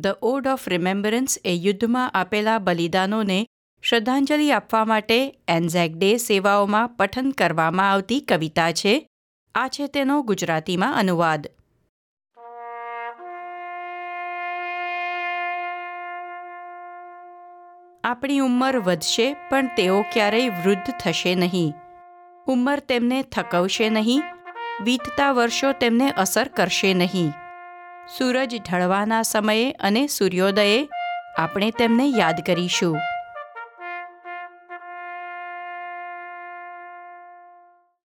The ode of remembrance એ યુદ્ધમાં આપેલા બલિદાનોને શ્રદ્ધાંજલિ આપવા માટે એન્ઝેક ડે સેવાઓમાં પઠન કરવામાં આવતી કવિતા છે. આ છે તેનો ગુજરાતીમાં અનુવાદ. આપણી ઉંમર વધશે, પણ તેઓ ક્યારેય વૃદ્ધ થશે નહીં. ઉંમર તેમને થકવશે નહીં, વીતતા વર્ષો તેમને અસર કરશે નહીં. સૂરજ ઢળવાના સમયે અને સૂર્યોદયે આપણે તેમને યાદ કરીશું.